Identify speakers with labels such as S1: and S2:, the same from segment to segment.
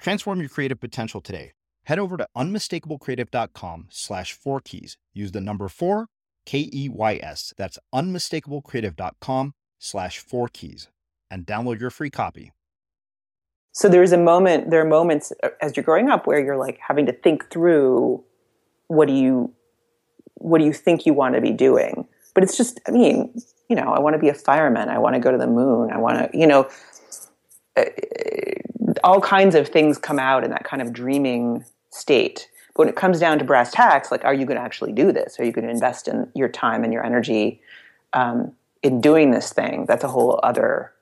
S1: Transform your creative potential today. Head over to unmistakablecreative.com slash four keys. Use the number four, K E Y S. That's unmistakablecreative.com slash four keys and download your free copy.
S2: So there's a moment, there are moments uh, as you're growing up where you're like having to think through what do you, what do you think you want to be doing? But it's just, I mean, you know, I want to be a fireman. I want to go to the moon. I want to, you know, uh, all kinds of things come out in that kind of dreaming state. But when it comes down to brass tacks, like, are you going to actually do this? Are you going to invest in your time and your energy um, in doing this thing? That's a whole other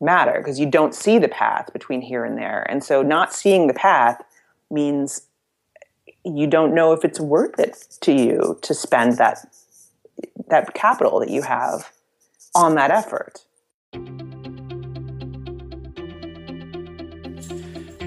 S2: matter because you don't see the path between here and there. And so, not seeing the path means you don't know if it's worth it to you to spend that that capital that you have on that effort.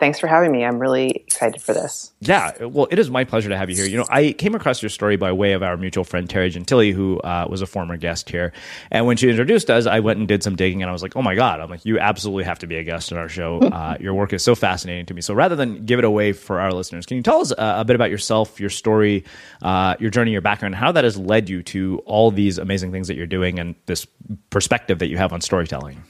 S2: thanks for having me. I'm really excited for this.
S1: Yeah, well, it is my pleasure to have you here. You know, I came across your story by way of our mutual friend Tara Gentile, who uh, was a former guest here. And when she introduced us, I went and did some digging, and I was like, "Oh my god!" I'm like, "You absolutely have to be a guest on our show. Uh, your work is so fascinating to me." So rather than give it away for our listeners, can you tell us uh, a bit about yourself, your story, uh, your journey, your background, how that has led you to all these amazing things that you're doing, and this perspective that you have on storytelling?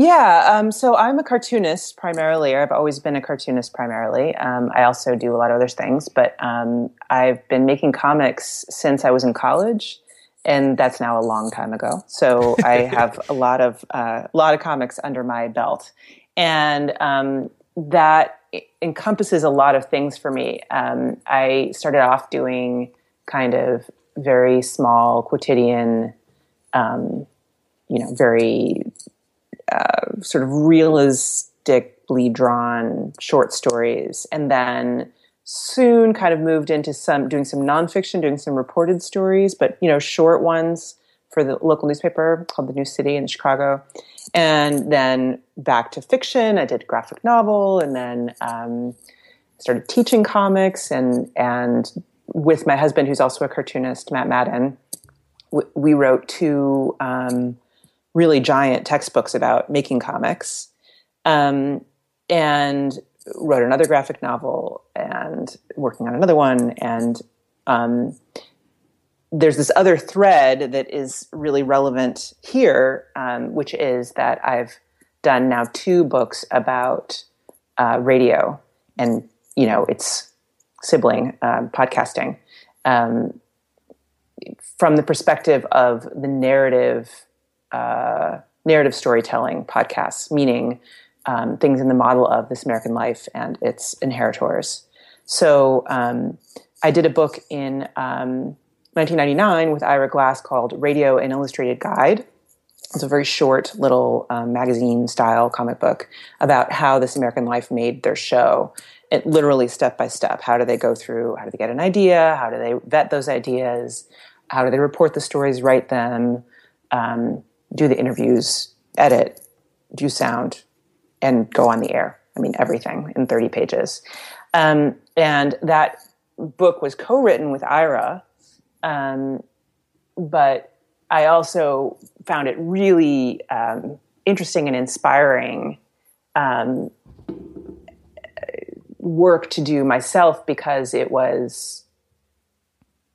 S2: Yeah, um, so I'm a cartoonist primarily. I've always been a cartoonist primarily. Um, I also do a lot of other things, but um, I've been making comics since I was in college, and that's now a long time ago. So I have a lot of uh, a lot of comics under my belt, and um, that encompasses a lot of things for me. Um, I started off doing kind of very small quotidian, um, you know, very uh, sort of realistically drawn short stories, and then soon kind of moved into some doing some nonfiction, doing some reported stories, but you know short ones for the local newspaper called the Newcity in Chicago, and then back to fiction. I did graphic novel, and then um, started teaching comics, and and with my husband, who's also a cartoonist, Matt Madden, we wrote two. Um, really giant textbooks about making comics, um, and wrote another graphic novel and working on another one. And um, there's this other thread that is really relevant here, um, which is that I've done now two books about uh, radio and you know its sibling um, podcasting um, from the perspective of the narrative uh, narrative storytelling podcasts, meaning um, things in the model of This American Life and its inheritors. So um, I did a book in um, 1999 with Ira Glass called Radio An Illustrated Guide. It's a very short little um, magazine style comic book about how This American Life made their show. It literally step by step. How do they go through? How do they get an idea? How do they vet those ideas? How do they report the stories, write them? Um, do the interviews, edit, do sound, and go on the air. I mean, everything in 30 pages. Um, and that book was co written with Ira. Um, but I also found it really um, interesting and inspiring um, work to do myself because it was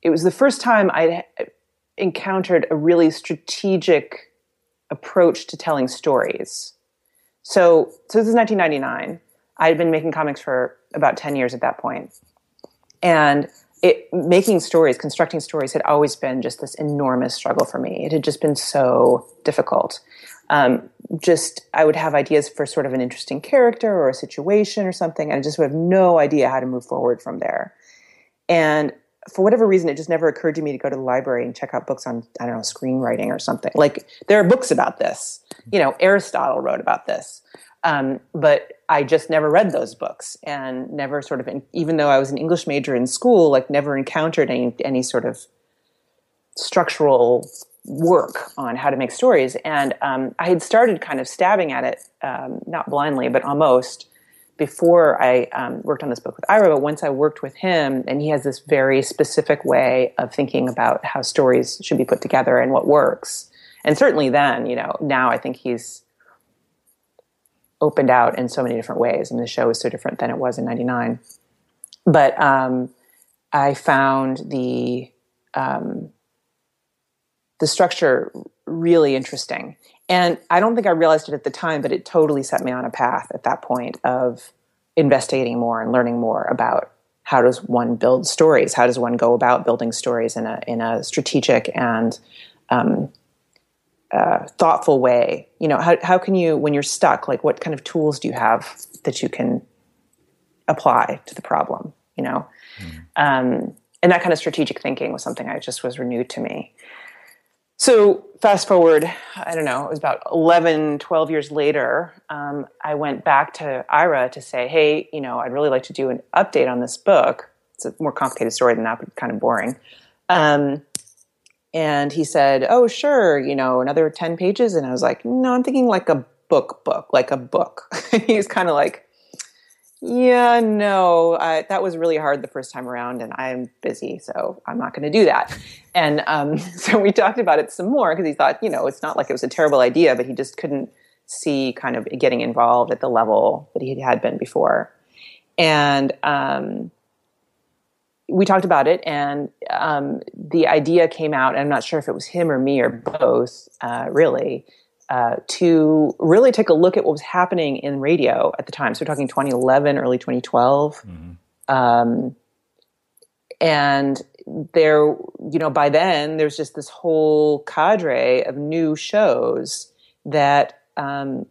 S2: it was the first time I encountered a really strategic approach to telling stories. So, so this is 1999. I had been making comics for about 10 years at that point. And it, making stories, constructing stories had always been just this enormous struggle for me. It had just been so difficult. Um, just, I would have ideas for sort of an interesting character or a situation or something, and I just would have no idea how to move forward from there. And for whatever reason, it just never occurred to me to go to the library and check out books on, I don't know, screenwriting or something. Like there are books about this. You know, Aristotle wrote about this. Um, but I just never read those books and never sort of, even though I was an English major in school, like never encountered any, any sort of structural work on how to make stories. And um, I had started kind of stabbing at it, um, not blindly, but almost before I um, worked on this book with Ira, but once I worked with him, and he has this very specific way of thinking about how stories should be put together and what works. And certainly then, you know, now I think he's opened out in so many different ways. I mean, the show is so different than it was in '99. But um, I found the um, the structure really interesting. And I don't think I realized it at the time, but it totally set me on a path at that point of investigating more and learning more about how does one build stories? How does one go about building stories in a in a strategic and um, uh, thoughtful way? You know, how how can you when you're stuck? Like, what kind of tools do you have that you can apply to the problem? You know, mm-hmm. um, and that kind of strategic thinking was something I just was renewed to me. So fast forward, I don't know, it was about 11, 12 years later, um, I went back to Ira to say, hey, you know, I'd really like to do an update on this book. It's a more complicated story than that, but kind of boring. Um, and he said, oh, sure, you know, another 10 pages. And I was like, no, I'm thinking like a book book, like a book. he was kind of like, yeah, no, I, that was really hard the first time around, and I'm busy, so I'm not going to do that. And um, so we talked about it some more because he thought, you know, it's not like it was a terrible idea, but he just couldn't see kind of getting involved at the level that he had been before. And um, we talked about it, and um, the idea came out. And I'm not sure if it was him or me or both, uh, really uh, to really take a look at what was happening in radio at the time. So we're talking 2011, early 2012. Mm-hmm. Um, and there, you know, by then there's just this whole cadre of new shows that um,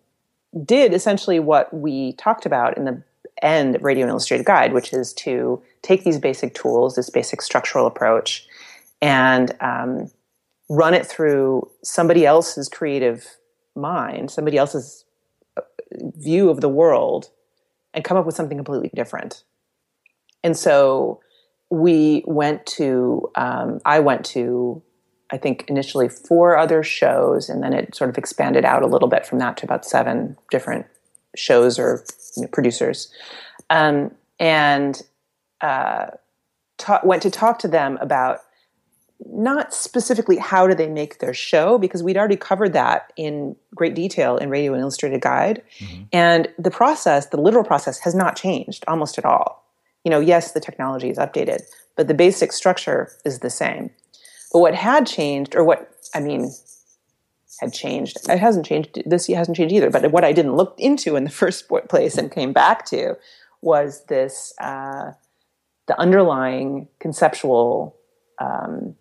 S2: did essentially what we talked about in the end of Radio An Illustrated Guide, which is to take these basic tools, this basic structural approach, and um, run it through somebody else's creative mind, somebody else's uh, view of the world, and come up with something completely different. And so we went to, um, I went to, I think initially four other shows, and then it sort of expanded out a little bit from that to about seven different shows or you know, producers. Um, and uh, ta- went to talk to them about not specifically how do they make their show because we'd already covered that in great detail in radio an illustrated guide. Mm-hmm. and the process the literal process has not changed almost at all. You know yes the technology is updated but the basic structure is the same. But what had changed or what i mean had changed it hasn't changed this hasn't changed either but what i didn't look into in the first place and came back to was this uh, the underlying conceptual um,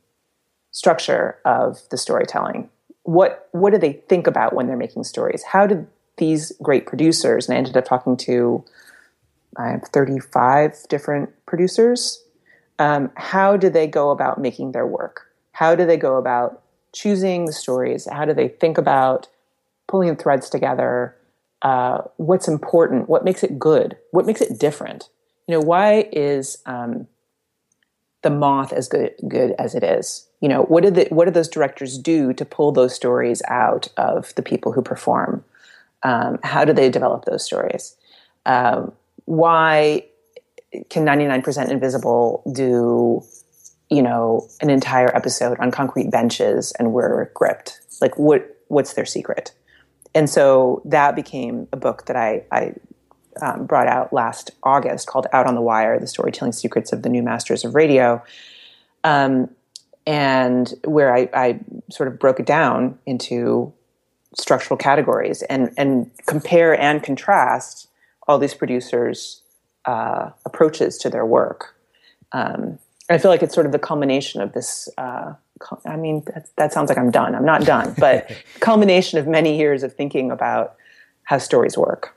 S2: structure of the storytelling. What what do they think about when they're making stories? How did these great producers, and I ended up talking to I have 35 different producers. Um, how do they go about making their work? How do they go about choosing the stories? How do they think about pulling the threads together? Uh, what's important? What makes it good? What makes it different? You know, why is um, the moth as good good as it is you know what did the, what do those directors do to pull those stories out of the people who perform? Um, how do they develop those stories? Um, why can 99% invisible do you know an entire episode on concrete benches and we're gripped? Like what what's their secret? And so that became a book that i i um, brought out last August called Out on the Wire The Storytelling Secrets of the New Masters of Radio. Um, and where I, I, sort of broke it down into structural categories and, and compare and contrast all these producers' uh, approaches to their work. Um, I feel like it's sort of the culmination of this. Uh, I mean, that, that sounds like I'm done. I'm not done, but culmination of many years of thinking about how stories work.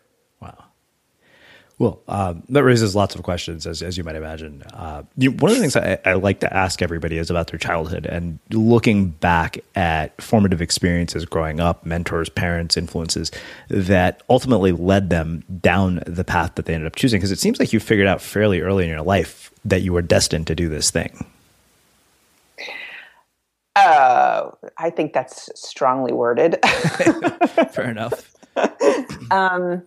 S1: Well, um, that raises lots of questions, as, as you might imagine. Uh, you, one of the things I, I, like to ask everybody is about their childhood and looking back at formative experiences growing up, mentors, parents, influences that ultimately led them down the path that they ended up choosing. Because it seems like you figured out fairly early in your life that you were destined to do this thing.
S2: Uh, I think that's strongly worded.
S1: Fair enough.
S2: um,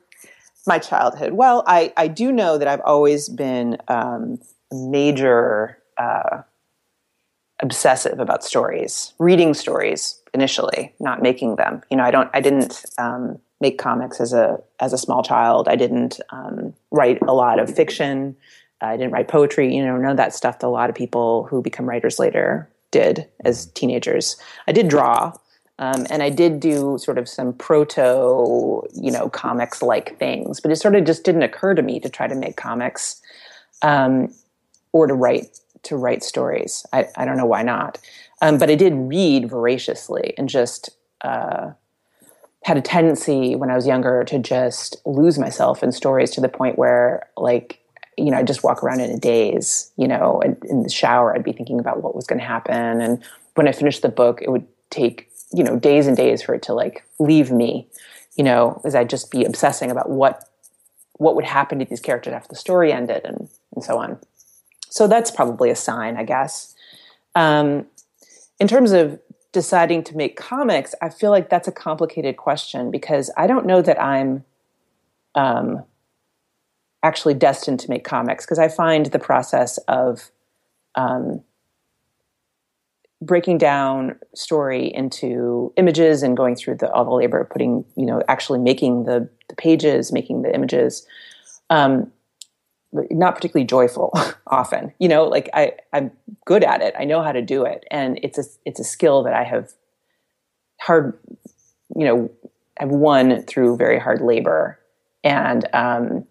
S2: my childhood. Well, I, I do know that I've always been um, major uh, obsessive about stories, reading stories initially, not making them. You know, I don't, I didn't um, make comics as a as a small child. I didn't um, write a lot of fiction. I didn't write poetry, you know, none of that stuff that a lot of people who become writers later did as teenagers. I did draw, um, and I did do sort of some proto, you know, comics like things, but it sort of just didn't occur to me to try to make comics um, or to write to write stories. I, I don't know why not, um, but I did read voraciously and just uh, had a tendency when I was younger to just lose myself in stories to the point where, like, you know, I'd just walk around in a daze. You know, in the shower, I'd be thinking about what was going to happen, and when I finished the book, it would take you know days and days for it to like leave me. You know, as I'd just be obsessing about what what would happen to these characters after the story ended, and and so on. So that's probably a sign, I guess. Um, in terms of deciding to make comics, I feel like that's a complicated question because I don't know that I'm um, actually destined to make comics because I find the process of um, breaking down story into images and going through the, all the labor of putting, you know, actually making the, the pages, making the images, um, not particularly joyful often. You know, like I, I'm good at it. I know how to do it, and it's a it's a skill that I have hard, you know, I've won through very hard labor, and um,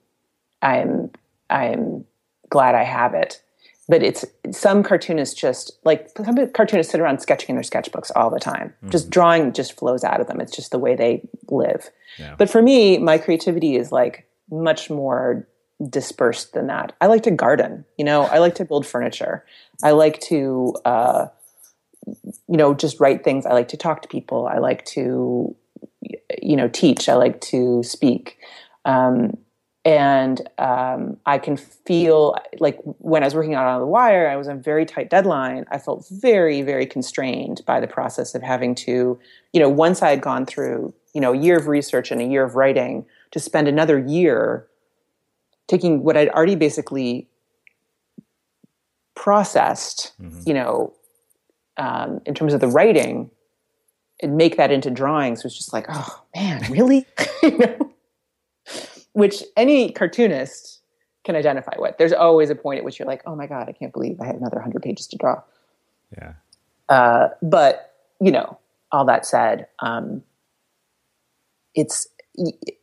S2: I'm I'm glad I have it. But it's some cartoonists just like some cartoonists sit around sketching in their sketchbooks all the time. Mm-hmm. Just drawing just flows out of them. It's just the way they live. Yeah. But for me, my creativity is like much more dispersed than that. I like to garden. You know, I like to build furniture. I like to, uh, you know, just write things. I like to talk to people. I like to, you know, teach. I like to speak. Um, and um, I can feel like when I was working out on the wire, I was on a very tight deadline. I felt very, very constrained by the process of having to, you know, once I had gone through, you know, a year of research and a year of writing, to spend another year taking what I'd already basically processed, mm-hmm. you know, um, in terms of the writing, and make that into drawings was just like, oh man, really? you know? Which any cartoonist can identify with. There's always a point at which you're like, oh my god, I can't believe I had another hundred pages to draw.
S1: Yeah.
S2: Uh, but you know, all that said, um, it's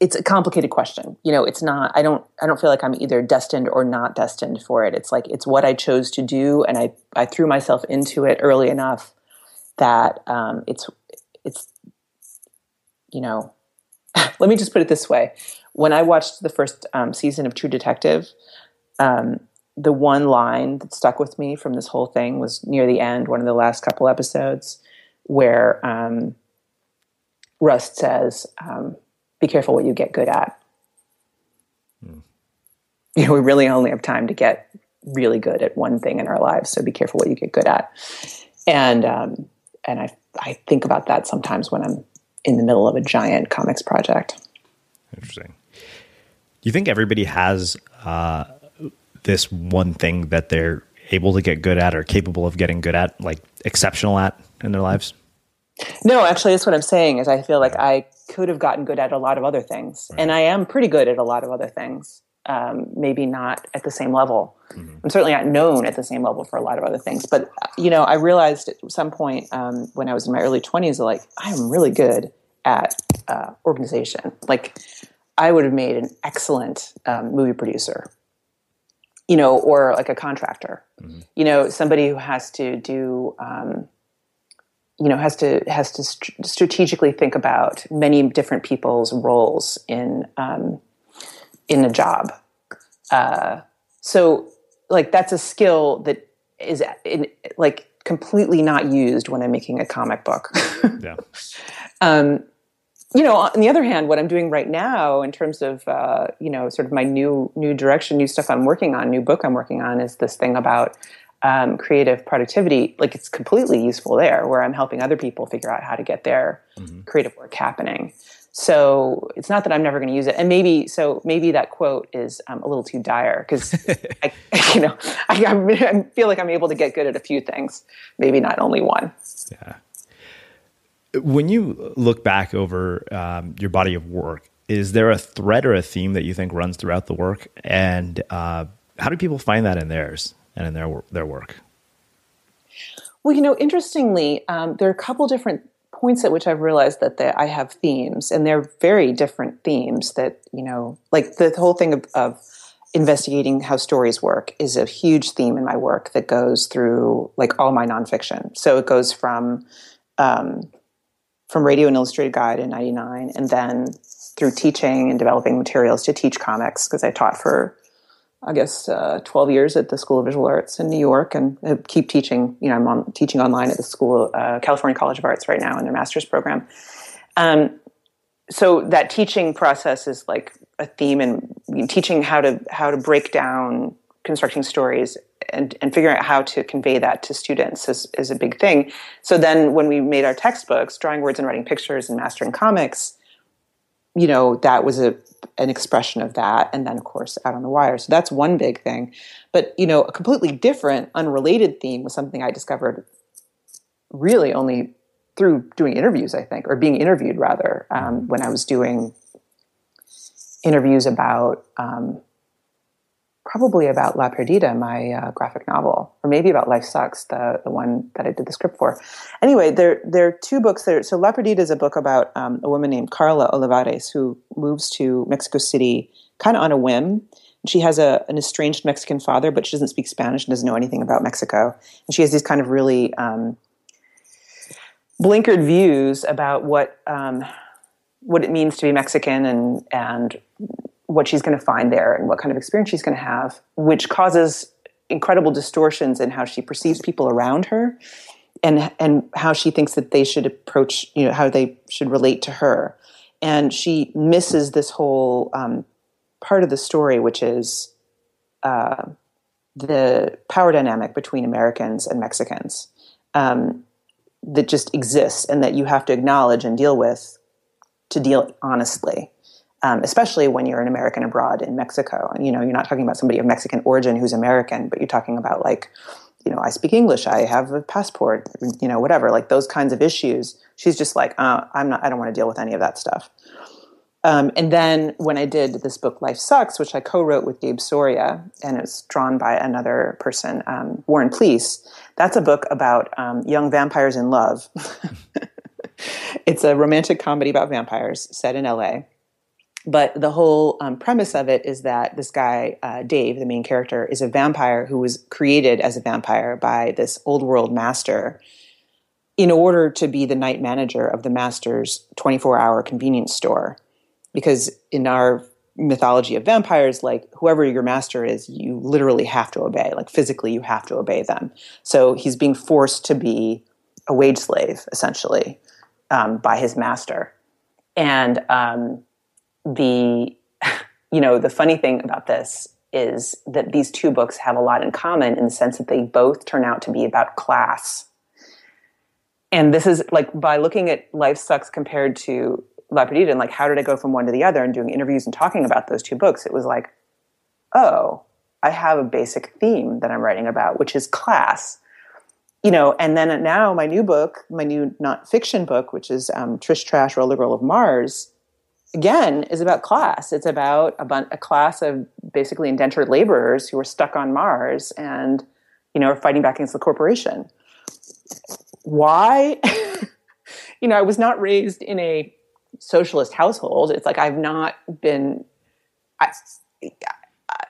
S2: it's a complicated question. You know, it's not. I don't. I don't feel like I'm either destined or not destined for it. It's like it's what I chose to do, and I I threw myself into it early enough that um, it's it's you know. let me just put it this way: when I watched the first um, season of True Detective, um, the one line that stuck with me from this whole thing was near the end, one of the last couple episodes, where um, Rust says um, be careful what you get good at. Hmm. You know, we really only have time to get really good at one thing in our lives, so be careful what you get good at. And um, and I I think about that sometimes when I'm in the middle of a giant comics project.
S1: Interesting. You think everybody has uh, this one thing that they're able to get good at or capable of getting good at, like exceptional at in their lives?
S2: No, actually, that's what I'm saying. Is I feel like I could have gotten good at a lot of other things, right. and I am pretty good at a lot of other things. Um, maybe not at the same level. Mm-hmm. I'm certainly not known at the same level for a lot of other things. But you know, I realized at some point um, when I was in my early 20s, like I am really good at uh, organization. Like I would have made an excellent um, movie producer. You know, or like a contractor. Mm-hmm. You know, somebody who has to do um, you know has to has to st- strategically think about many different people's roles in um, in a job. Uh, so like that's a skill that is in, like completely not used when I'm making a comic book. yeah. Um, you know, on the other hand, what I'm doing right now in terms of uh, you know sort of my new new direction, new stuff I'm working on, new book I'm working on is this thing about um, creative productivity, like it's completely useful there, where I'm helping other people figure out how to get their mm-hmm. creative work happening. So it's not that I'm never going to use it, and maybe so maybe that quote is um, a little too dire because I, you know, I, I, feel like I'm able to get good at a few things, maybe not only one.
S1: Yeah. When you look back over um, your body of work, is there a thread or a theme that you think runs throughout the work, and uh, how do people find that in theirs and in their their work?
S2: Well, you know, interestingly, um, there are a couple different points at which I've realized that I have themes, and they're very different themes. That you know, like the whole thing of, of investigating how stories work is a huge theme in my work that goes through like all my nonfiction. So it goes from um, from Radio An Illustrated Guide in '99, and then through teaching and developing materials to teach comics because I taught for I guess uh, 12 years at the School of Visual Arts in New York, and I keep teaching. You know, I'm on, teaching online at the School, uh, California College of Arts, right now in their master's program. Um, so that teaching process is like a theme, in teaching how to how to break down constructing stories and, and figuring out how to convey that to students is, is a big thing. So then, when we made our textbooks, drawing words and writing pictures and mastering comics, you know, that was a an expression of that and then of course out on the wire so that's one big thing but you know a completely different unrelated theme was something i discovered really only through doing interviews i think or being interviewed rather um, when i was doing interviews about um, probably about La Perdida, my uh, graphic novel, or maybe about Life Sucks, the, the one that I did the script for. Anyway, there, there are two books there. So La Perdida is a book about um, a woman named Carla Olivares who moves to Mexico City kind of on a whim. She has a, an estranged Mexican father, but she doesn't speak Spanish and doesn't know anything about Mexico. And she has these kind of really um, blinkered views about what um, what it means to be Mexican and and what she's going to find there and what kind of experience she's going to have, which causes incredible distortions in how she perceives people around her and and how she thinks that they should approach, you know, how they should relate to her. And she misses this whole um, part of the story, which is uh, the power dynamic between Americans and Mexicans um, that just exists and that you have to acknowledge and deal with to deal honestly um, especially when you're an American abroad in Mexico. And, you know, you're not talking about somebody of Mexican origin who's American, but you're talking about like, you know, I speak English, I have a passport, you know, whatever, like those kinds of issues. She's just like, uh, I'm not, I don't want to deal with any of that stuff. Um, and then when I did this book, Life Sucks, which I co-wrote with Gabe Soria, and it's drawn by another person, um, Warren Pleece. That's a book about um, young vampires in love. it's a romantic comedy about vampires set in LA but the whole um, premise of it is that this guy uh, dave the main character is a vampire who was created as a vampire by this old world master in order to be the night manager of the master's 24 hour convenience store. Because in our mythology of vampires like whoever your master is you literally have to obey like physically you have to obey them. So he's being forced to be a wage slave essentially um, by his master. And um, the you know the funny thing about this is that these two books have a lot in common in the sense that they both turn out to be about class. And this is like by looking at life sucks compared to la perdida and like how did i go from one to the other and doing interviews and talking about those two books? It was like oh i have a basic theme that i'm writing about which is class. You know and then now my new book my new not fiction book which is um, trish trash roller girl of mars again is about class. It's about a, bun- a class of basically indentured laborers who are stuck on Mars and you know are fighting back against the corporation. Why? you know, I was not raised in a socialist household. It's like I've not been. I,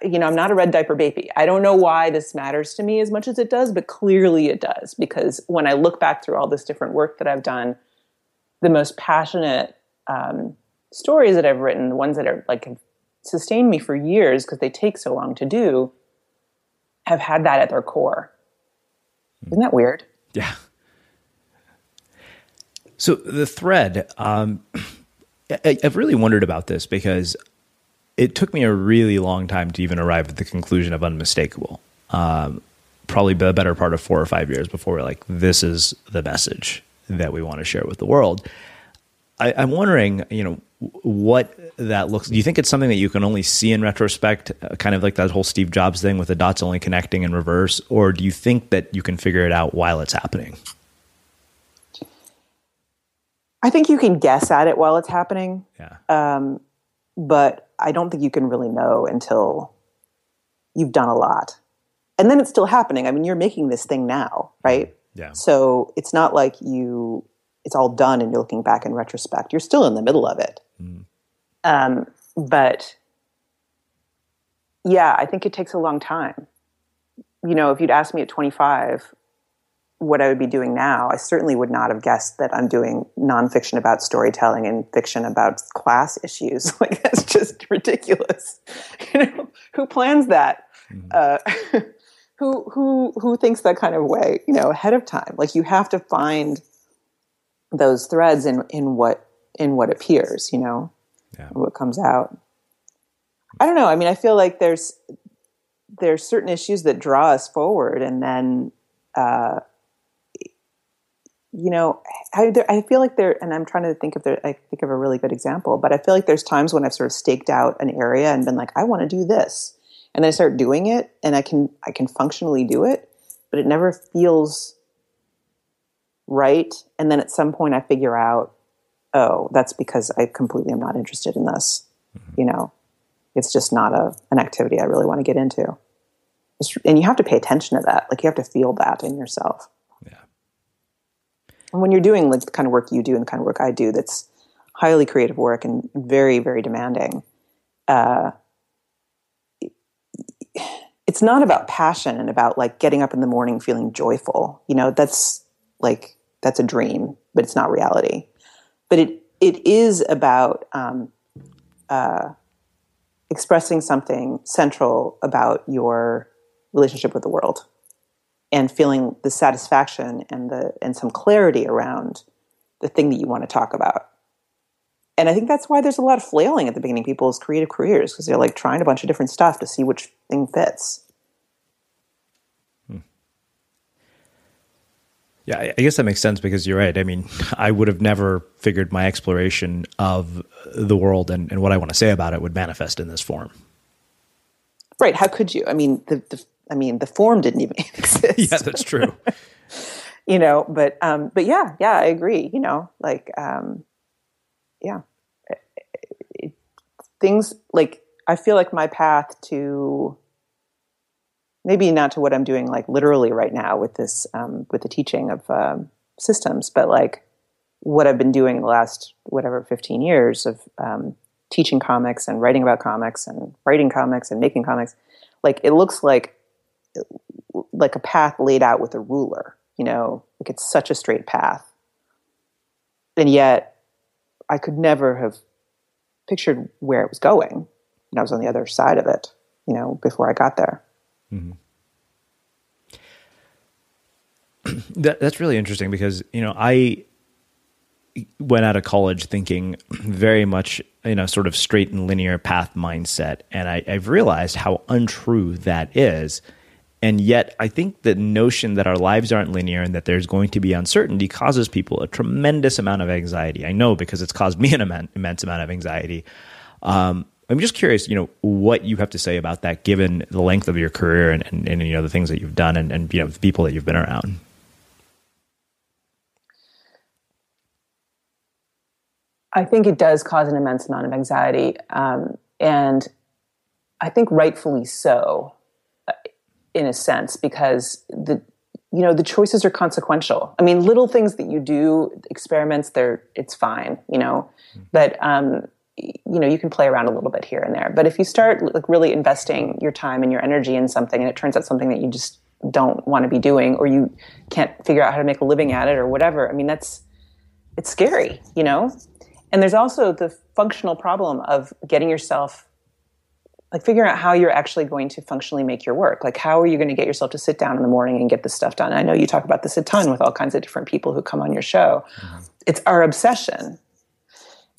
S2: you know, I'm not a red diaper baby. I don't know why this matters to me as much as it does, but clearly it does because when I look back through all this different work that I've done, the most passionate um, stories that I've written, the ones that are like have sustained me for years because they take so long to do, have had that at their core. Isn't that weird?
S1: Yeah. So the thread, um, I, I've really wondered about this because it took me a really long time to even arrive at the conclusion of unmistakable. Um, probably the better part of four or five years before we're like, this is the message that we want to share with the world. I, am wondering, you know, what that looks. Do you think it's something that you can only see in retrospect, uh, kind of like that whole Steve Jobs thing with the dots only connecting in reverse, or do you think that you can figure it out while it's happening?
S2: I think you can guess at it while it's happening.
S1: Yeah.
S2: Um, but I don't think you can really know until you've done a lot. And then it's still happening. I mean, you're making this thing now, right?
S1: Yeah.
S2: So it's not like you it's all done and you're looking back in retrospect. You're still in the middle of it. Um, but yeah, I think it takes a long time. You know, if you'd asked me at 25 what I would be doing now, I certainly would not have guessed that I'm doing nonfiction about storytelling and fiction about class issues. Like that's just ridiculous. You know, who plans that? Uh, who who who thinks that kind of way? You know, ahead of time. Like you have to find those threads in in what in what appears. You know,
S1: Yeah.
S2: what comes out. I don't know. I mean, I feel like there's there's certain issues that draw us forward, and then uh, you know, I, there, I feel like there. And I'm trying to think of there. I think of a really good example, but I feel like there's times when I've sort of staked out an area and been like, I want to do this, and then I start doing it, and I can I can functionally do it, but it never feels right. And then at some point, I figure out, oh, that's because I completely am not interested in this. You know, it's just not a an activity I really want to get into. It's, and you have to pay attention to that. Like you have to feel that in yourself.
S1: Yeah.
S2: And when you're doing like the kind of work you do and the kind of work I do, that's highly creative work and very, very demanding. Uh, it's not about passion and about like getting up in the morning feeling joyful. You know, that's like that's a dream, but it's not reality. But it it is about um, uh, expressing something central about your relationship with the world and feeling the satisfaction and the and some clarity around the thing that you want to talk about. And I think that's why there's a lot of flailing at the beginning people's creative careers because they're like trying a bunch of different stuff to see which thing fits.
S1: Yeah, I guess that makes sense because you're right. I mean, I would have never figured my exploration of the world and, and what I want to say about it would manifest in this form.
S2: Right? How could you? I mean, the, the I mean, the form didn't even exist.
S1: Yeah, that's true.
S2: you know, but um, but yeah, yeah, I agree. You know, like um, yeah, It- it- things like I feel like my path to maybe not to what I'm doing like literally right now with this um, with the teaching of um, systems, but like what I've been doing the last whatever 15 years of um, teaching comics and writing about comics and writing comics and making comics. Like it looks like like a path laid out with a ruler. You know, like it's such a straight path, and yet I could never have pictured where it was going. And I was on the other side of it, you know, before I got there.
S1: That, that's really interesting because you know I went out of college thinking very much you know sort of straight and linear path mindset, and I, I've realized how untrue that is. And yet, I think the notion that our lives aren't linear and that there's going to be uncertainty causes people a tremendous amount of anxiety. I know because it's caused me an immense, immense amount of anxiety. Um, I'm just curious, you know, what you have to say about that, given the length of your career and, and, and you know the things that you've done and, and you know the people that you've been around.
S2: I think it does cause an immense amount of anxiety, um, and I think rightfully so, uh, in a sense, because the you know the choices are consequential. I mean, little things that you do, experiments, they're it's fine, you know, but um, you know you can play around a little bit here and there. But if you start like really investing your time and your energy in something, and it turns out something that you just don't want to be doing, or you can't figure out how to make a living at it, or whatever, I mean, that's it's scary, you know. And there's also the functional problem of getting yourself like figuring out how you're actually going to functionally make your work. Like how are you going to get yourself to sit down in the morning and get this stuff done? I know you talk about this a ton with all kinds of different people who come on your show. Mm-hmm. It's our obsession.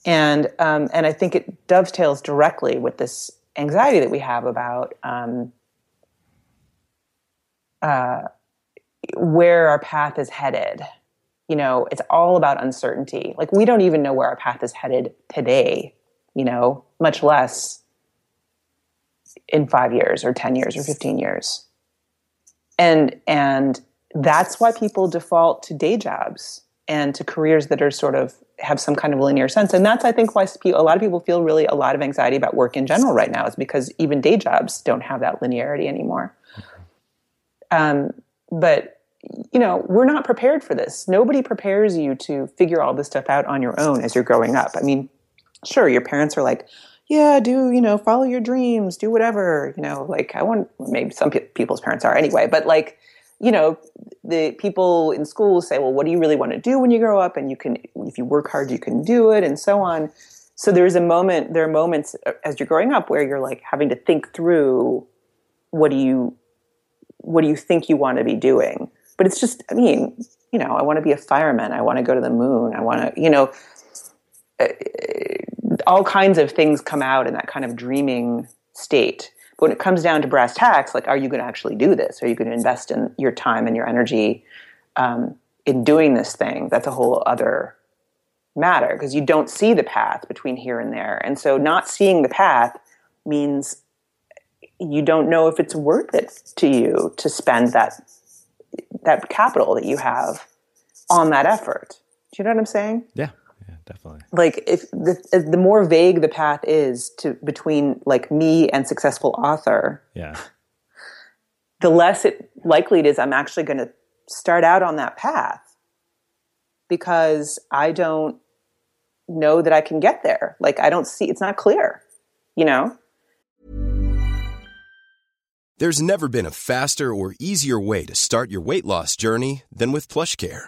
S2: And um, and I think it dovetails directly with this anxiety that we have about um, uh, where our path is headed. You know it's all about uncertainty. Like we don't even know where our path is headed today you know much less in 5 years or 10 years or 15 years. And and that's why people default to day jobs and to careers that are sort of have some kind of linear sense. And that's, I think, why a lot of people feel really a lot of anxiety about work in general right now is because even day jobs don't have that linearity anymore. Um, but, you know, we're not prepared for this. Nobody prepares you to figure all this stuff out on your own as you're growing up. I mean, sure, your parents are like, yeah, do, you know, follow your dreams, do whatever, you know, like I want, maybe some pe- people's parents are anyway, but like, you know, the people in school say, well, what do you really want to do when you grow up? And you can, if you work hard, you can do it, and so on. So there's a moment, there are moments uh, as you're growing up where you're like having to think through what do you, what do you think you want to be doing? But it's just, I mean, you know, I want to be a fireman. I want to go to the moon. I want to, you know, uh, all kinds of things come out in that kind of dreaming state. But when it comes down to brass tacks, like, are you going to actually do this? Are you going to invest in your time and your energy um, in doing this thing? That's a whole other matter because you don't see the path between here and there. And so, not seeing the path means you don't know if it's worth it to you to spend that that capital that you have on that effort. Do you know what I'm saying?
S1: Yeah definitely.
S2: Like if the the more vague the path is to between like me and successful author,
S1: yeah,
S2: the less it likely it is I'm actually going to start out on that path because I don't know that I can get there. Like I don't see it's not clear, you know.
S3: There's never been a faster or easier way to start your weight loss journey than with PlushCare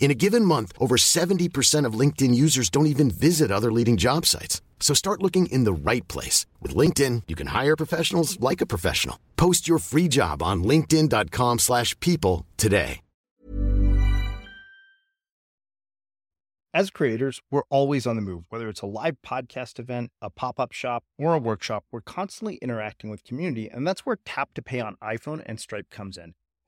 S4: In a given month, over 70% of LinkedIn users don't even visit other leading job sites. So start looking in the right place. With LinkedIn, you can hire professionals like a professional. Post your free job on linkedin.com slash people today.
S5: As creators, we're always on the move. Whether it's a live podcast event, a pop-up shop, or a workshop, we're constantly interacting with community, and that's where Tap to Pay on iPhone and Stripe comes in.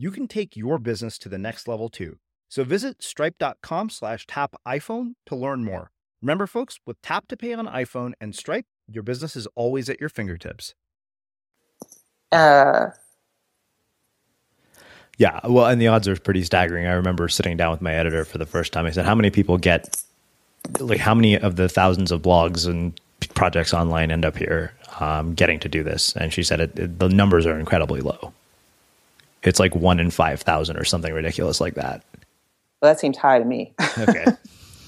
S5: you can take your business to the next level too. So visit stripe.com slash tap iPhone to learn more. Remember, folks, with Tap to Pay on iPhone and Stripe, your business is always at your fingertips.
S2: Uh,
S1: Yeah, well, and the odds are pretty staggering. I remember sitting down with my editor for the first time. I said, "How many people get like how many of the thousands of blogs and projects online end up here?" um, getting to do this, and she said it, it, the numbers are incredibly low. It's like one in five thousand or something ridiculous like that.
S2: Well, that seems high to me.
S1: Okay.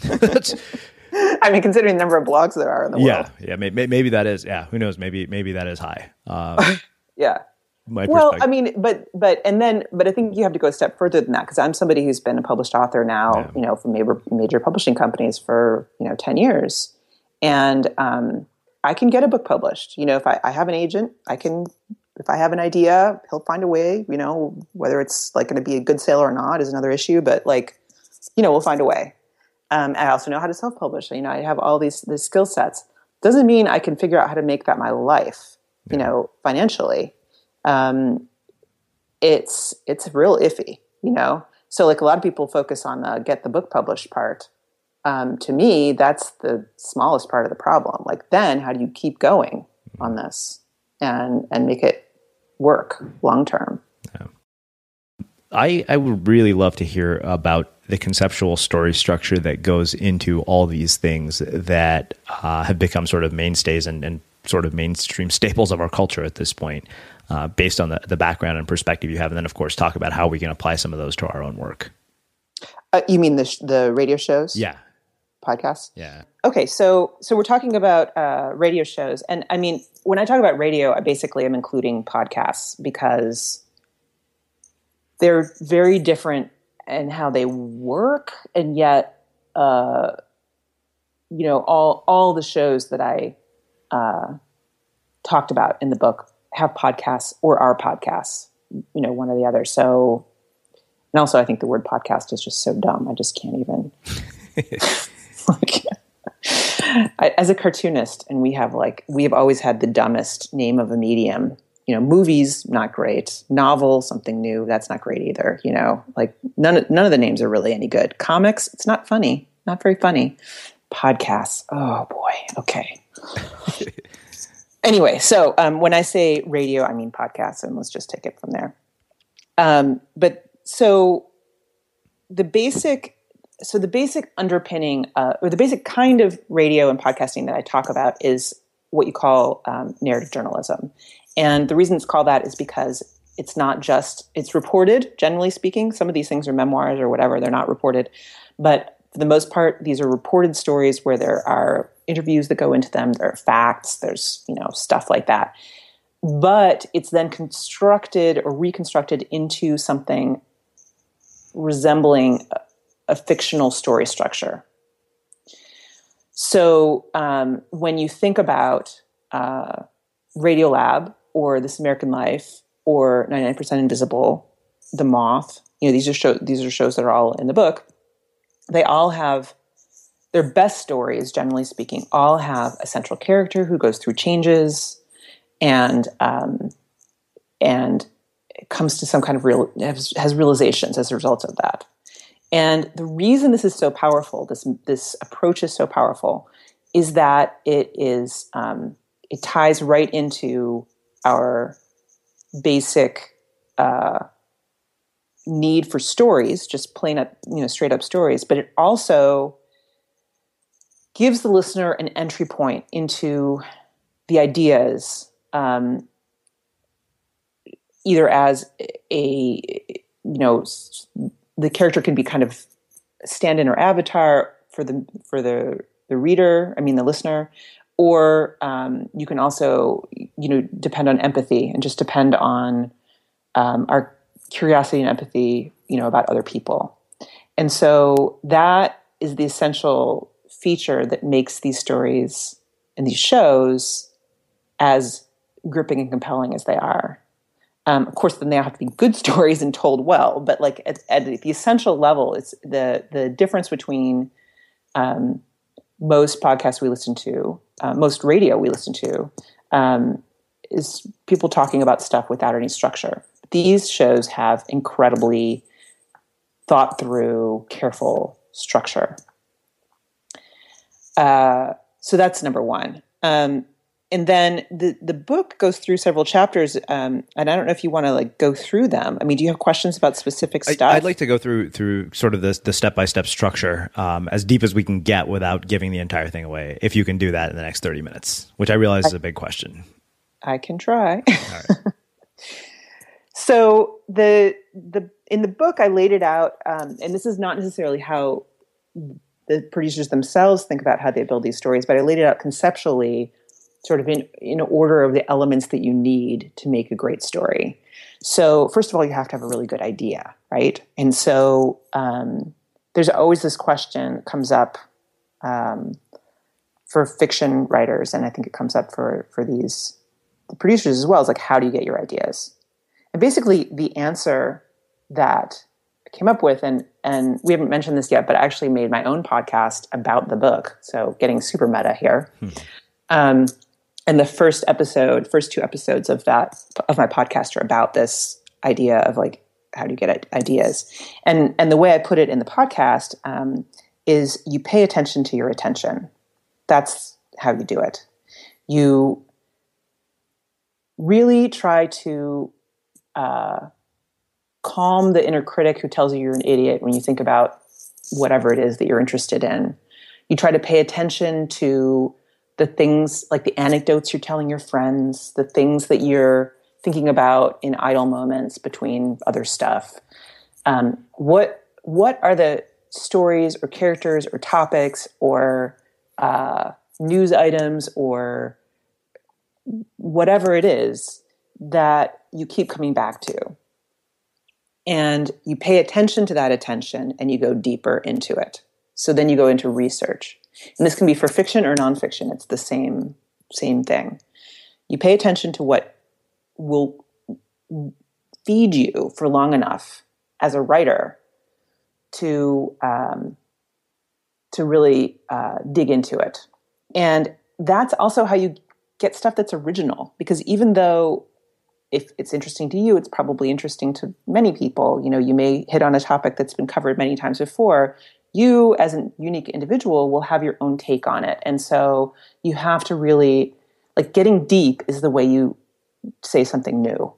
S2: I mean, considering the number of blogs there are in the
S1: yeah,
S2: world.
S1: yeah, maybe, maybe that is. Yeah, who knows? Maybe maybe that is high. Um,
S2: yeah. Well. I mean, but but and then but I think you have to go a step further than that because I'm somebody who's been a published author now, you know, for major major publishing companies for you know ten years, and um, I can get a book published. You know, if I, I have an agent, I can. If I have an idea, he'll find a way. You know, whether it's like going to be a good sale or not is another issue, but like, you know, we'll find a way. Um, I also know how to self-publish. You know, I have all these these skill sets. Doesn't mean I can figure out how to make that my life. You know, financially, um, it's it's real iffy. You know, so like a lot of people focus on the get the book published part. Um, to me, that's the smallest part of the problem. Like, then how do you keep going on this and and make it work long term? Yeah.
S1: I, I would really love to hear about the conceptual story structure that goes into all these things that uh, have become sort of mainstays and, and sort of mainstream staples of our culture at this point, uh, based on the, the background and perspective you have. And then, of course, talk about how we can apply some of those to our own work.
S2: Uh, you mean the sh- the radio shows?
S1: Yeah.
S2: podcasts.
S1: Yeah.
S2: Okay, so so we're talking about uh, radio shows, and I mean, when I talk about radio, I basically am including podcasts because they're very different in how they work, and yet, uh, you know, all all the shows that I uh, talked about in the book have podcasts or are podcasts, you know, one or the other. So, and also, I think the word podcast is just so dumb. I just can't even. I, as a cartoonist, and we have like we have always had the dumbest name of a medium. You know, movies not great. Novel something new that's not great either. You know, like none of, none of the names are really any good. Comics it's not funny, not very funny. Podcasts, oh boy, okay. anyway, so um, when I say radio, I mean podcasts, and let's just take it from there. Um, but so the basic so the basic underpinning uh, or the basic kind of radio and podcasting that i talk about is what you call um, narrative journalism. And the reason it's called that is because it's not just it's reported generally speaking. Some of these things are memoirs or whatever they're not reported. But for the most part these are reported stories where there are interviews that go into them there are facts there's you know stuff like that. But it's then constructed or reconstructed into something resembling a, fictional story structure. So um, when you think about uh, Radiolab or This American Life or 99% Invisible, The Moth, you know these are show, these are shows that are all in the book. They all have their best stories, generally speaking, all have a central character who goes through changes and um, and comes to some kind of real has, has realizations as a result of that. And the reason this is so powerful, this this approach is so powerful, is that it is um, it ties right into our basic uh, need for stories, just plain up, you know, straight up stories. But it also gives the listener an entry point into the ideas, um, either as a you know the character can be kind of stand-in or avatar for the for the the reader. I mean the listener, or um, you can also you know depend on empathy and just depend on um, our curiosity and empathy, you know, about other people. And so that is the essential feature that makes these stories and these shows as gripping and compelling as they are. Um, of course, then they have to be good stories and told well. But like at, at the essential level, it's the the difference between um, most podcasts we listen to, uh, most radio we listen to, um, is people talking about stuff without any structure. These shows have incredibly thought through, careful structure. Uh, so that's number one. Um, and then the the book goes through several chapters, um, and I don't know if you want to like go through them. I mean, do you have questions about specific stuff?
S1: I, would like to go through through sort of the the step by step structure um, as deep as we can get without giving the entire thing away. If you can do that in the next thirty minutes, which I realize I, is a big question.
S2: I can try. so the the in the book, I laid it out, um, and this is not necessarily how the producers themselves think about how they build these stories, but I laid it out conceptually sort of in, in order of the elements that you need to make a great story. So, first of all, you have to have a really good idea, right? And so, um, there's always this question comes up um, for fiction writers, and I think it comes up for for these the producers as well. Is like, how do you get your ideas? And basically, the answer that I came up with, and and we haven't mentioned this yet, but I actually made my own podcast about the book. So, getting super meta here. Hmm. Um, and the first episode, first two episodes of that of my podcast are about this idea of like how do you get ideas, and and the way I put it in the podcast um, is you pay attention to your attention. That's how you do it. You really try to uh, calm the inner critic who tells you you're an idiot when you think about whatever it is that you're interested in. You try to pay attention to the things like the anecdotes you're telling your friends, the things that you're thinking about in idle moments between other stuff. Um, what what are the stories or characters or topics or uh, news items or whatever it is that you keep coming back to? And you pay attention to that attention and you go deeper into it. So then you go into research. And this can be for fiction or nonfiction. It's the same same thing. You pay attention to what will feed you for long enough as a writer to um, to really uh, dig into it, and that's also how you get stuff that's original. Because even though if it's interesting to you, it's probably interesting to many people. You know, you may hit on a topic that's been covered many times before you as a unique individual will have your own take on it. And so you have to really like getting deep is the way you say something new.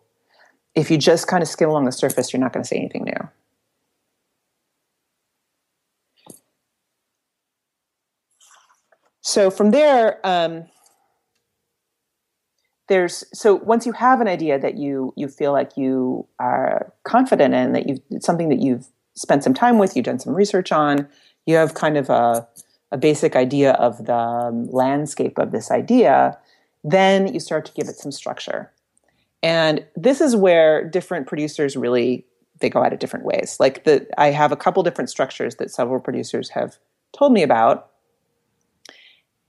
S2: If you just kind of skim along the surface you're not going to say anything new. So from there um, there's so once you have an idea that you you feel like you are confident in that you it's something that you've spent some time with, you've done some research on, you have kind of a, a basic idea of the um, landscape of this idea, then you start to give it some structure. And this is where different producers really they go at it different ways. Like the I have a couple different structures that several producers have told me about.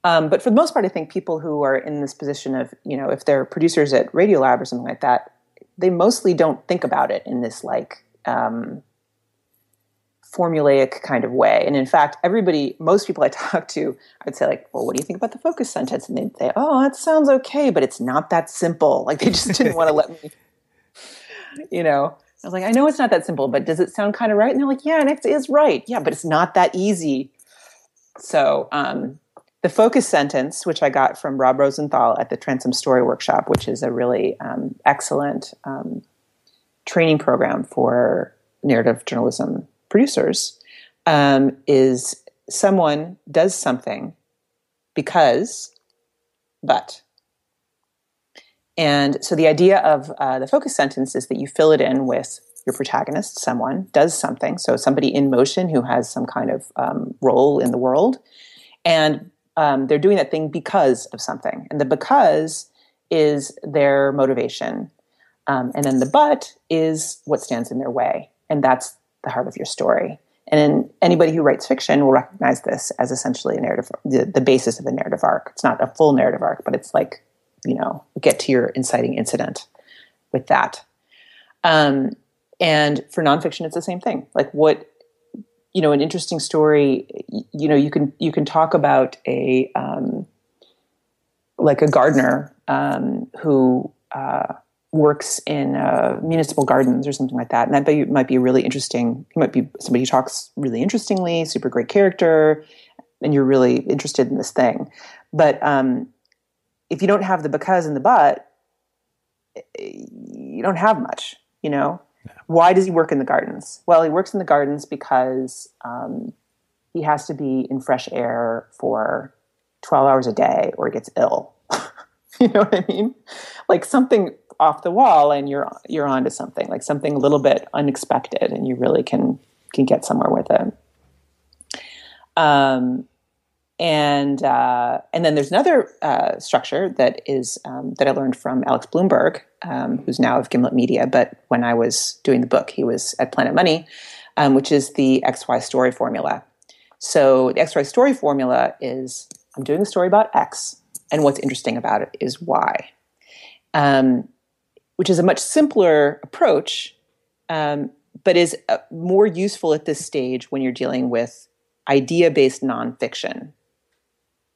S2: Um, but for the most part, I think people who are in this position of, you know, if they're producers at Radiolab or something like that, they mostly don't think about it in this like um, formulaic kind of way. And in fact, everybody, most people I talk to, I'd say like, well, what do you think about the focus sentence? And they'd say, oh, that sounds okay, but it's not that simple. Like they just didn't want to let me, you know. I was like, I know it's not that simple, but does it sound kind of right? And they're like, yeah, and it is right. Yeah, but it's not that easy. So um, the focus sentence, which I got from Rob Rosenthal at the Transom Story Workshop, which is a really um, excellent um, training program for narrative journalism producers um, is someone does something because, but. And so the idea of uh, the focus sentence is that you fill it in with your protagonist, someone does something. So somebody in motion who has some kind of um, role in the world. And um, they're doing that thing because of something. And the because is their motivation. Um, and then the but is what stands in their way. And that's the heart of your story. And anybody who writes fiction will recognize this as essentially a narrative, the, the basis of a narrative arc. It's not a full narrative arc, but it's like, you know, get to your inciting incident with that. Um, and for nonfiction, it's the same thing. Like what, you know, an interesting story. You know, you can you can talk about a um, like a gardener um, who uh, works in uh, municipal gardens or something like that. And that might be really interesting. Might be somebody who talks really interestingly, super great character, and you're really interested in this thing. But um, if you don't have the because and the but, you don't have much, you know? Yeah. Why does he work in the gardens? Well, he works in the gardens because um, he has to be in fresh air for 12 hours a day or he gets ill. you know what I mean? Like something off the wall and you're you're onto something, like something a little bit unexpected and you really can can get somewhere with it. Um and uh, and then there's another uh, structure that is um, that I learned from Alex Blumberg, um, who's now of Gimlet Media. But when I was doing the book, he was at Planet Money, um, which is the XY story formula. So the XY story formula is I'm doing a story about X, and what's interesting about it is Y, um, which is a much simpler approach, um, but is uh, more useful at this stage when you're dealing with idea based nonfiction.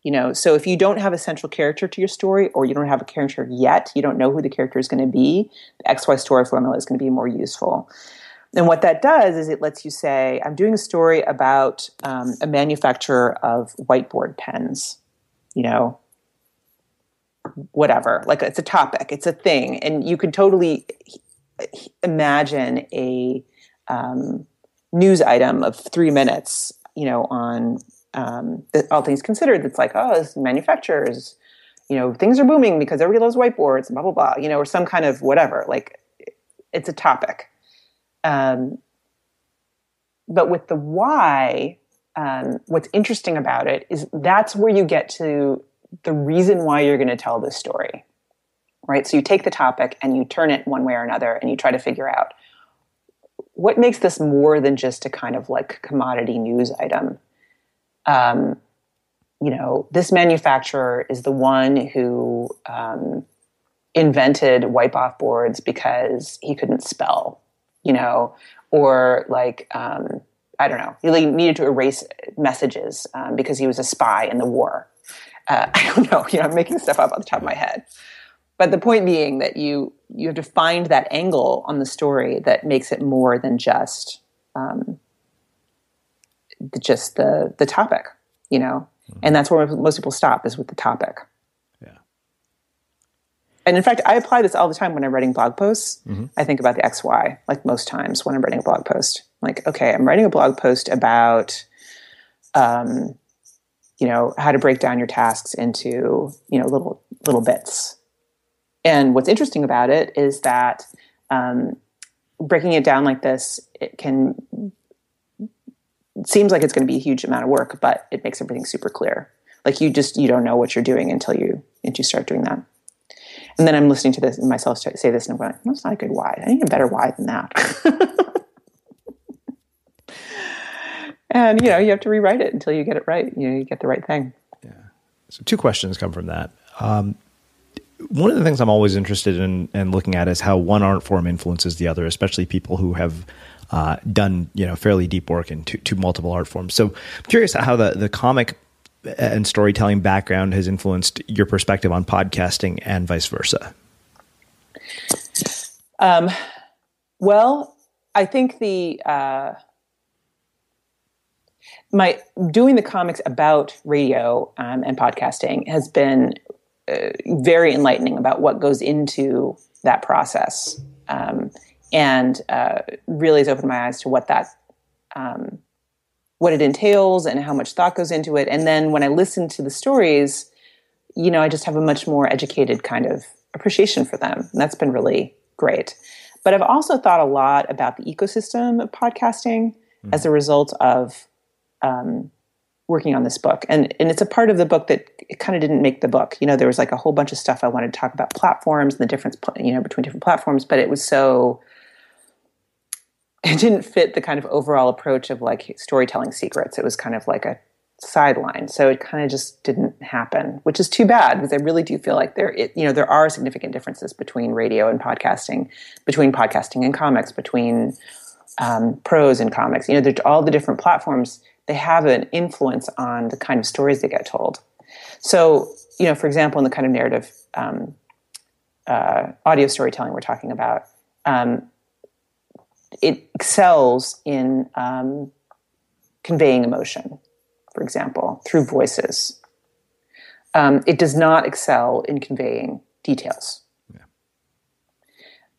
S2: You know so if you don't have a central character to your story or you don't have a character yet you don't know who the character is going to be the xy story formula is going to be more useful. And what that does is it lets you say i'm doing a story about um, a manufacturer of whiteboard pens you know whatever like it's a topic it's a thing and you can totally imagine a um, news item of three minutes you know on um, all things considered, it's like, oh, this manufacturers, you know, things are booming because everybody loves whiteboards, blah blah blah, you know, or some kind of whatever. Like, it's a topic. Um, but with the why, um, what's interesting about it is that's where you get to the reason why you're going to tell this story, right? So you take the topic and you turn it one way or another, and you try to figure out what makes this more than just a kind of like commodity news item um, you know, this manufacturer is the one who um, invented wipe off boards because he couldn't spell, you know, or like, um, I don't know, he needed to erase messages um, because he was a spy in the war. Uh, I don't know, you know, I'm making stuff up off the top of my head. But the point being that you you have to find that angle on the story that makes it more than just um, just the the topic, you know. Mm-hmm. And that's where most people stop is with the topic.
S1: Yeah.
S2: And in fact, I apply this all the time when I'm writing blog posts. Mm-hmm. I think about the XY like most times when I'm writing a blog post. Like, okay, I'm writing a blog post about um, you know, how to break down your tasks into, you know, little little bits. And what's interesting about it is that um, breaking it down like this, it can seems like it's going to be a huge amount of work, but it makes everything super clear. Like you just you don't know what you're doing until you until you start doing that. And then I'm listening to this and myself say this, and I'm going, "That's not a good why. I need a better why than that." and you know, you have to rewrite it until you get it right. You know, you get the right thing.
S1: Yeah. So two questions come from that. Um, one of the things I'm always interested in and looking at is how one art form influences the other, especially people who have uh, done you know fairly deep work in two, two multiple art forms. So I'm curious how the the comic and storytelling background has influenced your perspective on podcasting and vice versa.
S2: Um, well, I think the uh, my doing the comics about radio um, and podcasting has been uh, very enlightening about what goes into that process. Um, and uh, really has opened my eyes to what that um, what it entails and how much thought goes into it. And then when I listen to the stories, you know, I just have a much more educated kind of appreciation for them, and that's been really great. But I've also thought a lot about the ecosystem of podcasting mm-hmm. as a result of um, working on this book, and and it's a part of the book that kind of didn't make the book. You know, there was like a whole bunch of stuff I wanted to talk about platforms and the difference, you know, between different platforms, but it was so it didn't fit the kind of overall approach of like storytelling secrets. It was kind of like a sideline. So it kind of just didn't happen, which is too bad because I really do feel like there, it, you know, there are significant differences between radio and podcasting, between podcasting and comics, between um, prose and comics. You know, there's all the different platforms. They have an influence on the kind of stories that get told. So, you know, for example, in the kind of narrative um, uh, audio storytelling we're talking about, um, it excels in um, conveying emotion, for example, through voices. Um, it does not excel in conveying details. Yeah.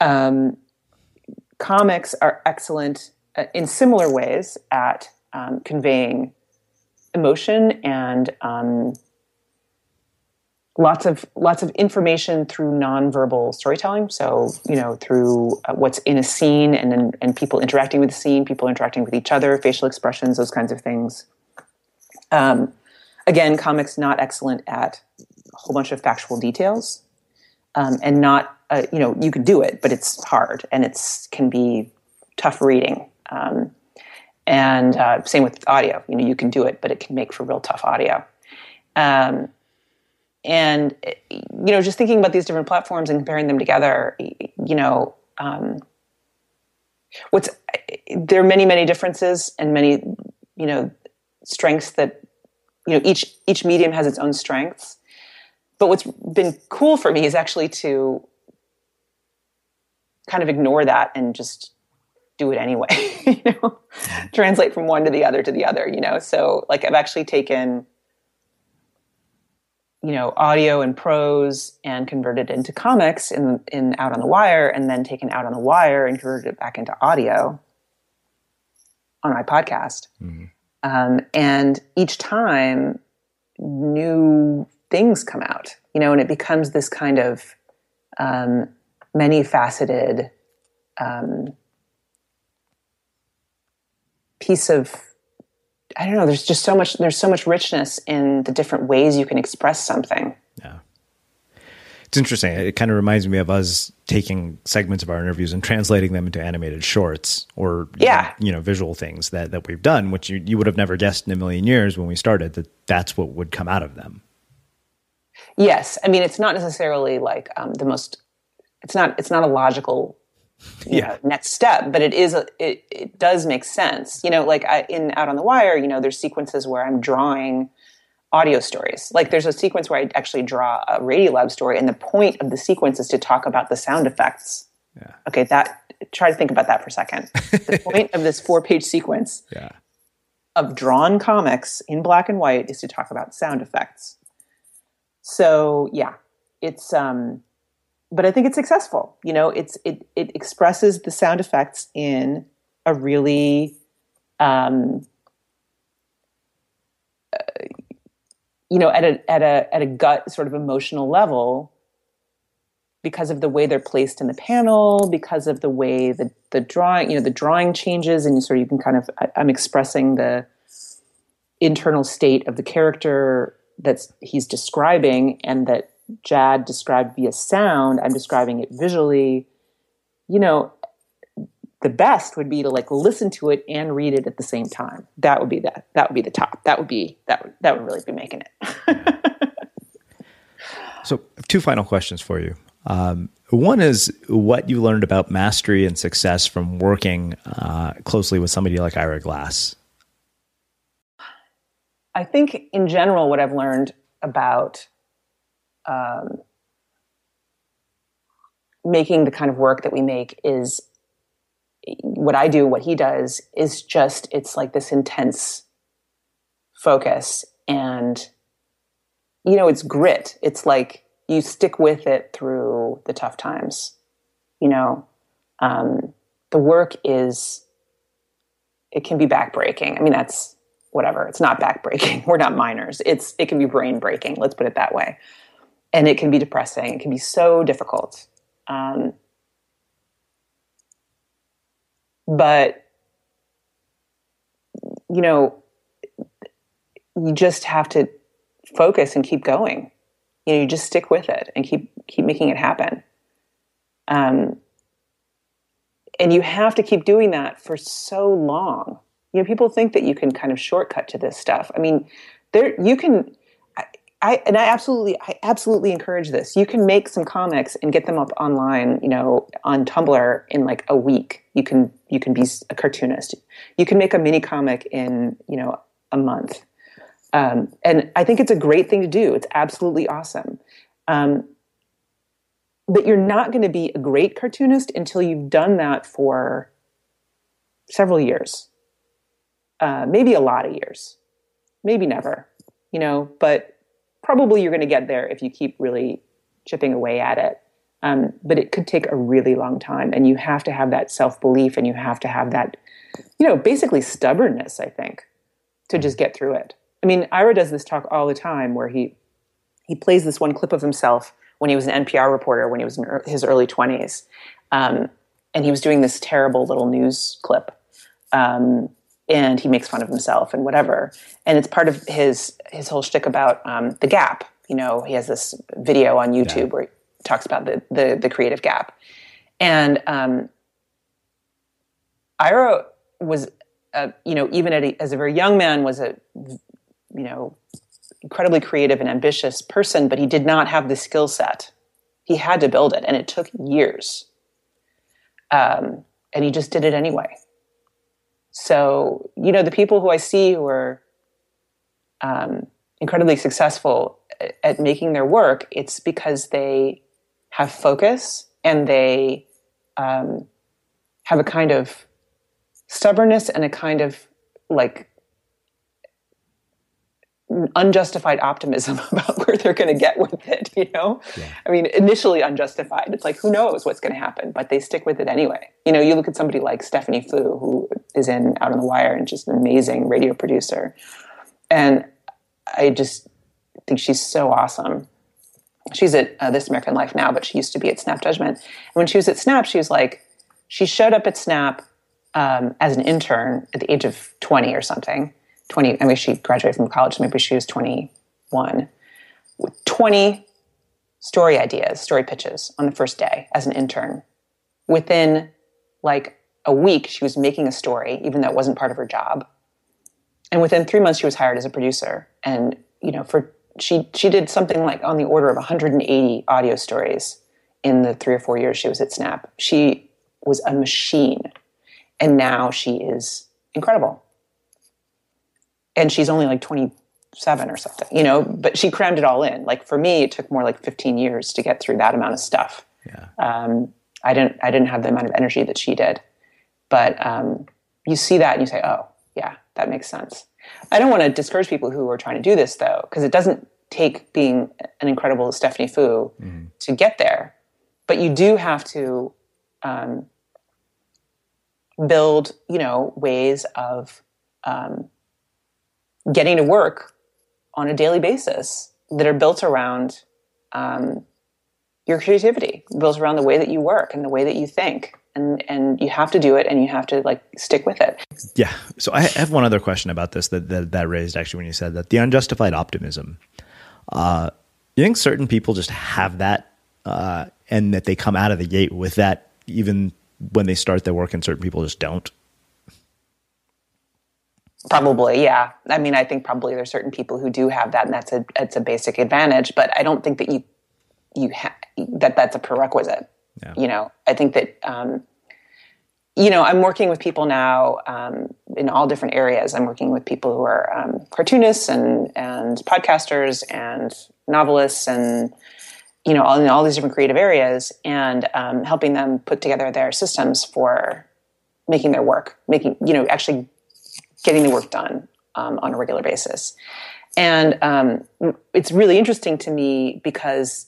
S2: Um, comics are excellent uh, in similar ways at um, conveying emotion and um, lots of lots of information through nonverbal storytelling. So you know through uh, what's in a scene and and people interacting with the scene, people interacting with each other, facial expressions, those kinds of things. Um, again, comics not excellent at a whole bunch of factual details, um, and not uh, you know you could do it, but it's hard and it's can be tough reading. Um, and uh, same with audio. You know, you can do it, but it can make for real tough audio. Um, and you know, just thinking about these different platforms and comparing them together, you know, um, what's there are many many differences and many you know strengths that you know each each medium has its own strengths. But what's been cool for me is actually to kind of ignore that and just do it anyway you know? Translate from one to the other to the other you know? So like i've actually taken you know audio and prose and converted into comics in in out on the wire and then taken out on the wire and converted it back into audio on my podcast. Mm-hmm. um, and each time new things come out you know and it becomes this kind of um, many faceted um, piece of I don't know. There's just so much. There's so much richness in the different ways you can express something.
S1: Yeah, it's interesting. It kind of reminds me of us taking segments of our interviews and translating them into animated shorts or
S2: yeah,
S1: you know, visual things that that we've done, which you you would have never guessed in a million years when we started that that's what would come out of them.
S2: Yes, I mean it's not necessarily like um, the most. It's not. It's not a logical yeah. Know, next step but it is a, it, it does make sense you know like I, in out on the wire you know there's sequences where i'm drawing audio stories like there's a sequence where i actually draw a radiolab story and the point of the sequence is to talk about the sound effects yeah. okay that try to think about that for a second the point of this four page sequence
S1: yeah.
S2: of drawn comics in black and white is to talk about sound effects so yeah it's um but I think it's successful. You know, it's it it expresses the sound effects in a really um, uh, you know at a at a at a gut sort of emotional level because of the way they're placed in the panel because of the way the the drawing you know the drawing changes and you sort of you can kind of I, i'm expressing the internal state of the character that's he's describing and that Jad described via sound, I'm describing it visually. You know, the best would be to like listen to it and read it at the same time. That would be that. That would be the top. That would be that would that would really be making it.
S1: so, two final questions for you. Um, one is what you learned about mastery and success from working uh, closely with somebody like Ira Glass.
S2: I think, in general, what I've learned about um, making the kind of work that we make is what I do, what he does is just, it's like this intense focus and, you know, it's grit. It's like you stick with it through the tough times, you know, um, the work is, it can be backbreaking. I mean, that's whatever. It's not backbreaking. We're not miners. It's, it can be brain breaking. Let's put it that way and it can be depressing. It can be so difficult. Um, but you know, you just have to focus and keep going. You know, you just stick with it and keep keep making it happen. Um, and you have to keep doing that for so long. You know, people think that you can kind of shortcut to this stuff. I mean, there you can I and I absolutely I absolutely encourage this. You can make some comics and get them up online, you know, on Tumblr in like a week. You can you can be a cartoonist. You can make a mini comic in, you know, a month. Um, and I think it's a great thing to do. It's absolutely awesome. Um, but you're not going to be a great cartoonist until you've done that for several years, uh, maybe a lot of years, maybe never, you know. But probably you're going to get there if you keep really chipping away at it. Um, but it could take a really long time, and you have to have that self belief, and you have to have that, you know, basically stubbornness. I think to just get through it. I mean, Ira does this talk all the time where he he plays this one clip of himself when he was an NPR reporter when he was in his early twenties, um, and he was doing this terrible little news clip. Um, and he makes fun of himself and whatever. And it's part of his his whole shtick about um, the gap. You know, he has this video on YouTube yeah. where he talks about the the, the creative gap. And um, Ira was, a, you know, even a, as a very young man, was a, you know, incredibly creative and ambitious person, but he did not have the skill set. He had to build it, and it took years. Um, and he just did it anyway. So, you know, the people who I see who are um, incredibly successful at making their work, it's because they have focus and they um, have a kind of stubbornness and a kind of like unjustified optimism about where they're going to get with it you know? Yeah. i mean initially unjustified it's like who knows what's going to happen but they stick with it anyway. You know you look at somebody like stephanie foo who is in out on the wire and just an amazing radio producer and i just think she's so awesome. She's at uh, this american life now but she used to be at snap judgment and when she was at snap she was like she showed up at snap um, as an intern at the age of 20 or something 20, I mean, she graduated from college, maybe she was 21, with 20 story ideas, story pitches on the first day as an intern. Within like a week, she was making a story, even though it wasn't part of her job. And within three months, she was hired as a producer. And, you know, for she she did something like on the order of 180 audio stories in the three or four years she was at Snap. She was a machine. And now she is incredible and she's only like 27 or something, you know, but she crammed it all in. Like for me, it took more like 15 years to get through that amount of stuff.
S1: Yeah.
S2: Um, I didn't, I didn't have the amount of energy that she did, but um, you see that and you say, oh yeah, that makes sense. I don't want to discourage people who are trying to do this though, because it doesn't take being an incredible Stephanie Foo mm-hmm. to get there, but you do have to um, build, you know, ways of um, getting to work on a daily basis that are built around um, your creativity, built around the way that you work and the way that you think. And, and you have to do it and you have to like stick with it.
S1: Yeah. So I have one other question about this that, that, that raised actually when you said that the unjustified optimism. Uh, you think certain people just have that uh, and that they come out of the gate with that even when they start their work and certain people just don't?
S2: Probably, yeah. I mean, I think probably there's certain people who do have that, and that's a it's a basic advantage. But I don't think that you you ha- that that's a prerequisite. Yeah. You know, I think that um, you know I'm working with people now um, in all different areas. I'm working with people who are um, cartoonists and and podcasters and novelists and you know all in all these different creative areas, and um, helping them put together their systems for making their work, making you know actually getting the work done um, on a regular basis. And um, it's really interesting to me because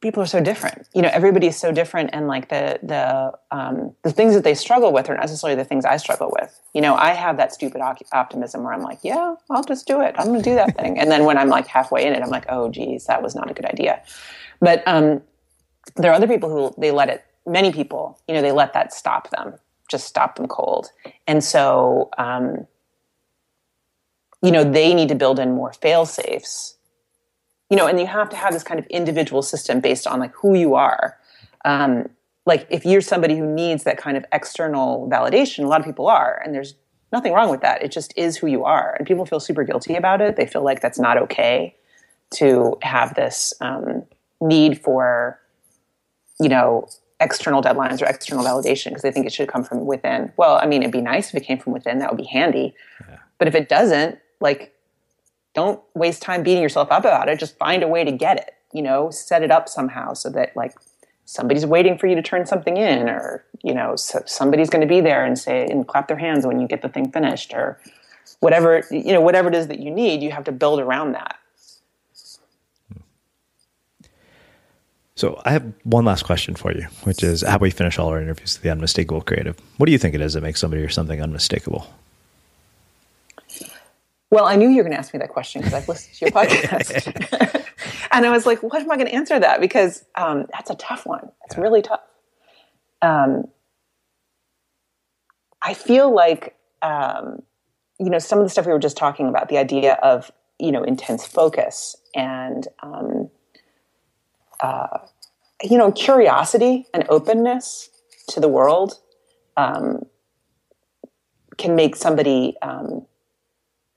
S2: people are so different. You know, everybody is so different, and like the the um, the things that they struggle with are not necessarily the things I struggle with. You know, I have that stupid op- optimism where I'm like, yeah, I'll just do it. I'm going to do that thing, and then when I'm like halfway in it, I'm like, oh, geez, that was not a good idea. But um, there are other people who they let it. Many people, you know, they let that stop them just stop them cold. And so, um, you know, they need to build in more fail safes. You know, and you have to have this kind of individual system based on like who you are. Um, like if you're somebody who needs that kind of external validation, a lot of people are, and there's nothing wrong with that. It just is who you are, and people feel super guilty about it. They feel like that's not okay to have this um, need for, you know, external deadlines or external validation because they think it should come from within. Well, I mean, it'd be nice if it came from within. That would be handy. Yeah. But if it doesn't, like, don't waste time beating yourself up about it. Just find a way to get it. You know, set it up somehow so that like somebody's waiting for you to turn something in, or you know, so somebody's going to be there and say and clap their hands when you get the thing finished, or whatever you know, whatever it is that you need. You have to build around that.
S1: So I have one last question for you, which is how we finish all our interviews with the unmistakable creative. What do you think it is that makes somebody or something unmistakable?
S2: Well, I knew you were going to ask me that question because I've listened to your podcast. and I was like, what am I going to answer that? Because um, that's a tough one. It's yeah. really tough. Um, I feel like, um, you know, some of the stuff we were just talking about, the idea of, you know, intense focus and, um, uh, you know, curiosity and openness to the world um, can make somebody um,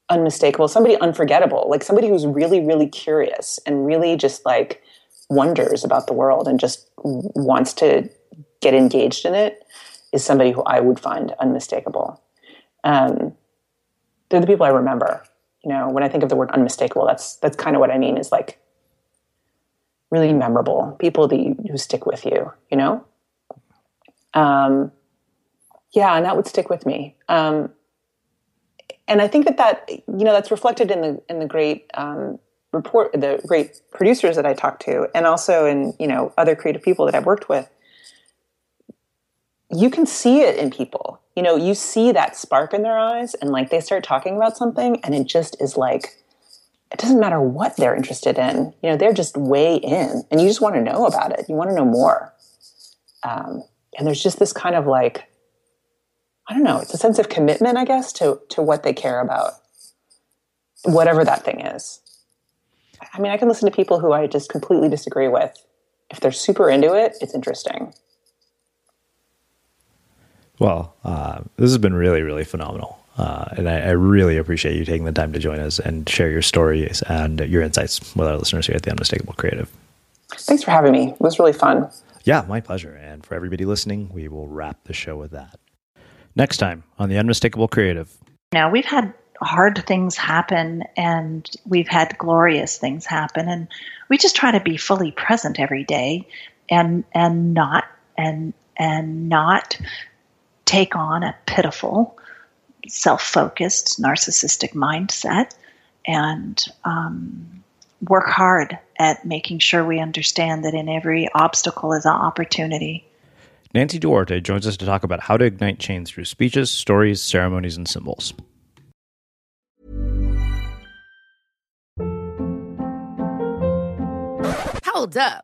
S2: unmistakable, somebody unforgettable, like somebody who's really, really curious and really just like wonders about the world and just wants to get engaged in it is somebody who I would find unmistakable. Um, they're the people I remember. You know, when I think of the word unmistakable, that's that's kind of what I mean. Is like really memorable people that you, who stick with you. You know, um, yeah, and that would stick with me. Um, and I think that that you know that's reflected in the in the great um, report, the great producers that I talk to, and also in you know other creative people that I've worked with. You can see it in people. You know, you see that spark in their eyes, and like they start talking about something, and it just is like it doesn't matter what they're interested in. You know, they're just way in, and you just want to know about it. You want to know more. Um, and there's just this kind of like I don't know, it's a sense of commitment, I guess, to to what they care about, whatever that thing is. I mean, I can listen to people who I just completely disagree with. If they're super into it, it's interesting.
S1: Well, uh, this has been really, really phenomenal. Uh, and I, I, really appreciate you taking the time to join us and share your stories and your insights with our listeners here at the Unmistakable Creative.
S2: Thanks for having me. It was really fun.
S1: Yeah, my pleasure. And for everybody listening, we will wrap the show with that. Next time on The Unmistakable Creative.
S6: Now, we've had hard things happen and we've had glorious things happen and we just try to be fully present every day and and not and and not take on a pitiful self-focused narcissistic mindset and um, work hard at making sure we understand that in every obstacle is an opportunity
S1: Nancy Duarte joins us to talk about how to ignite change through speeches, stories, ceremonies, and symbols.
S7: Hold up.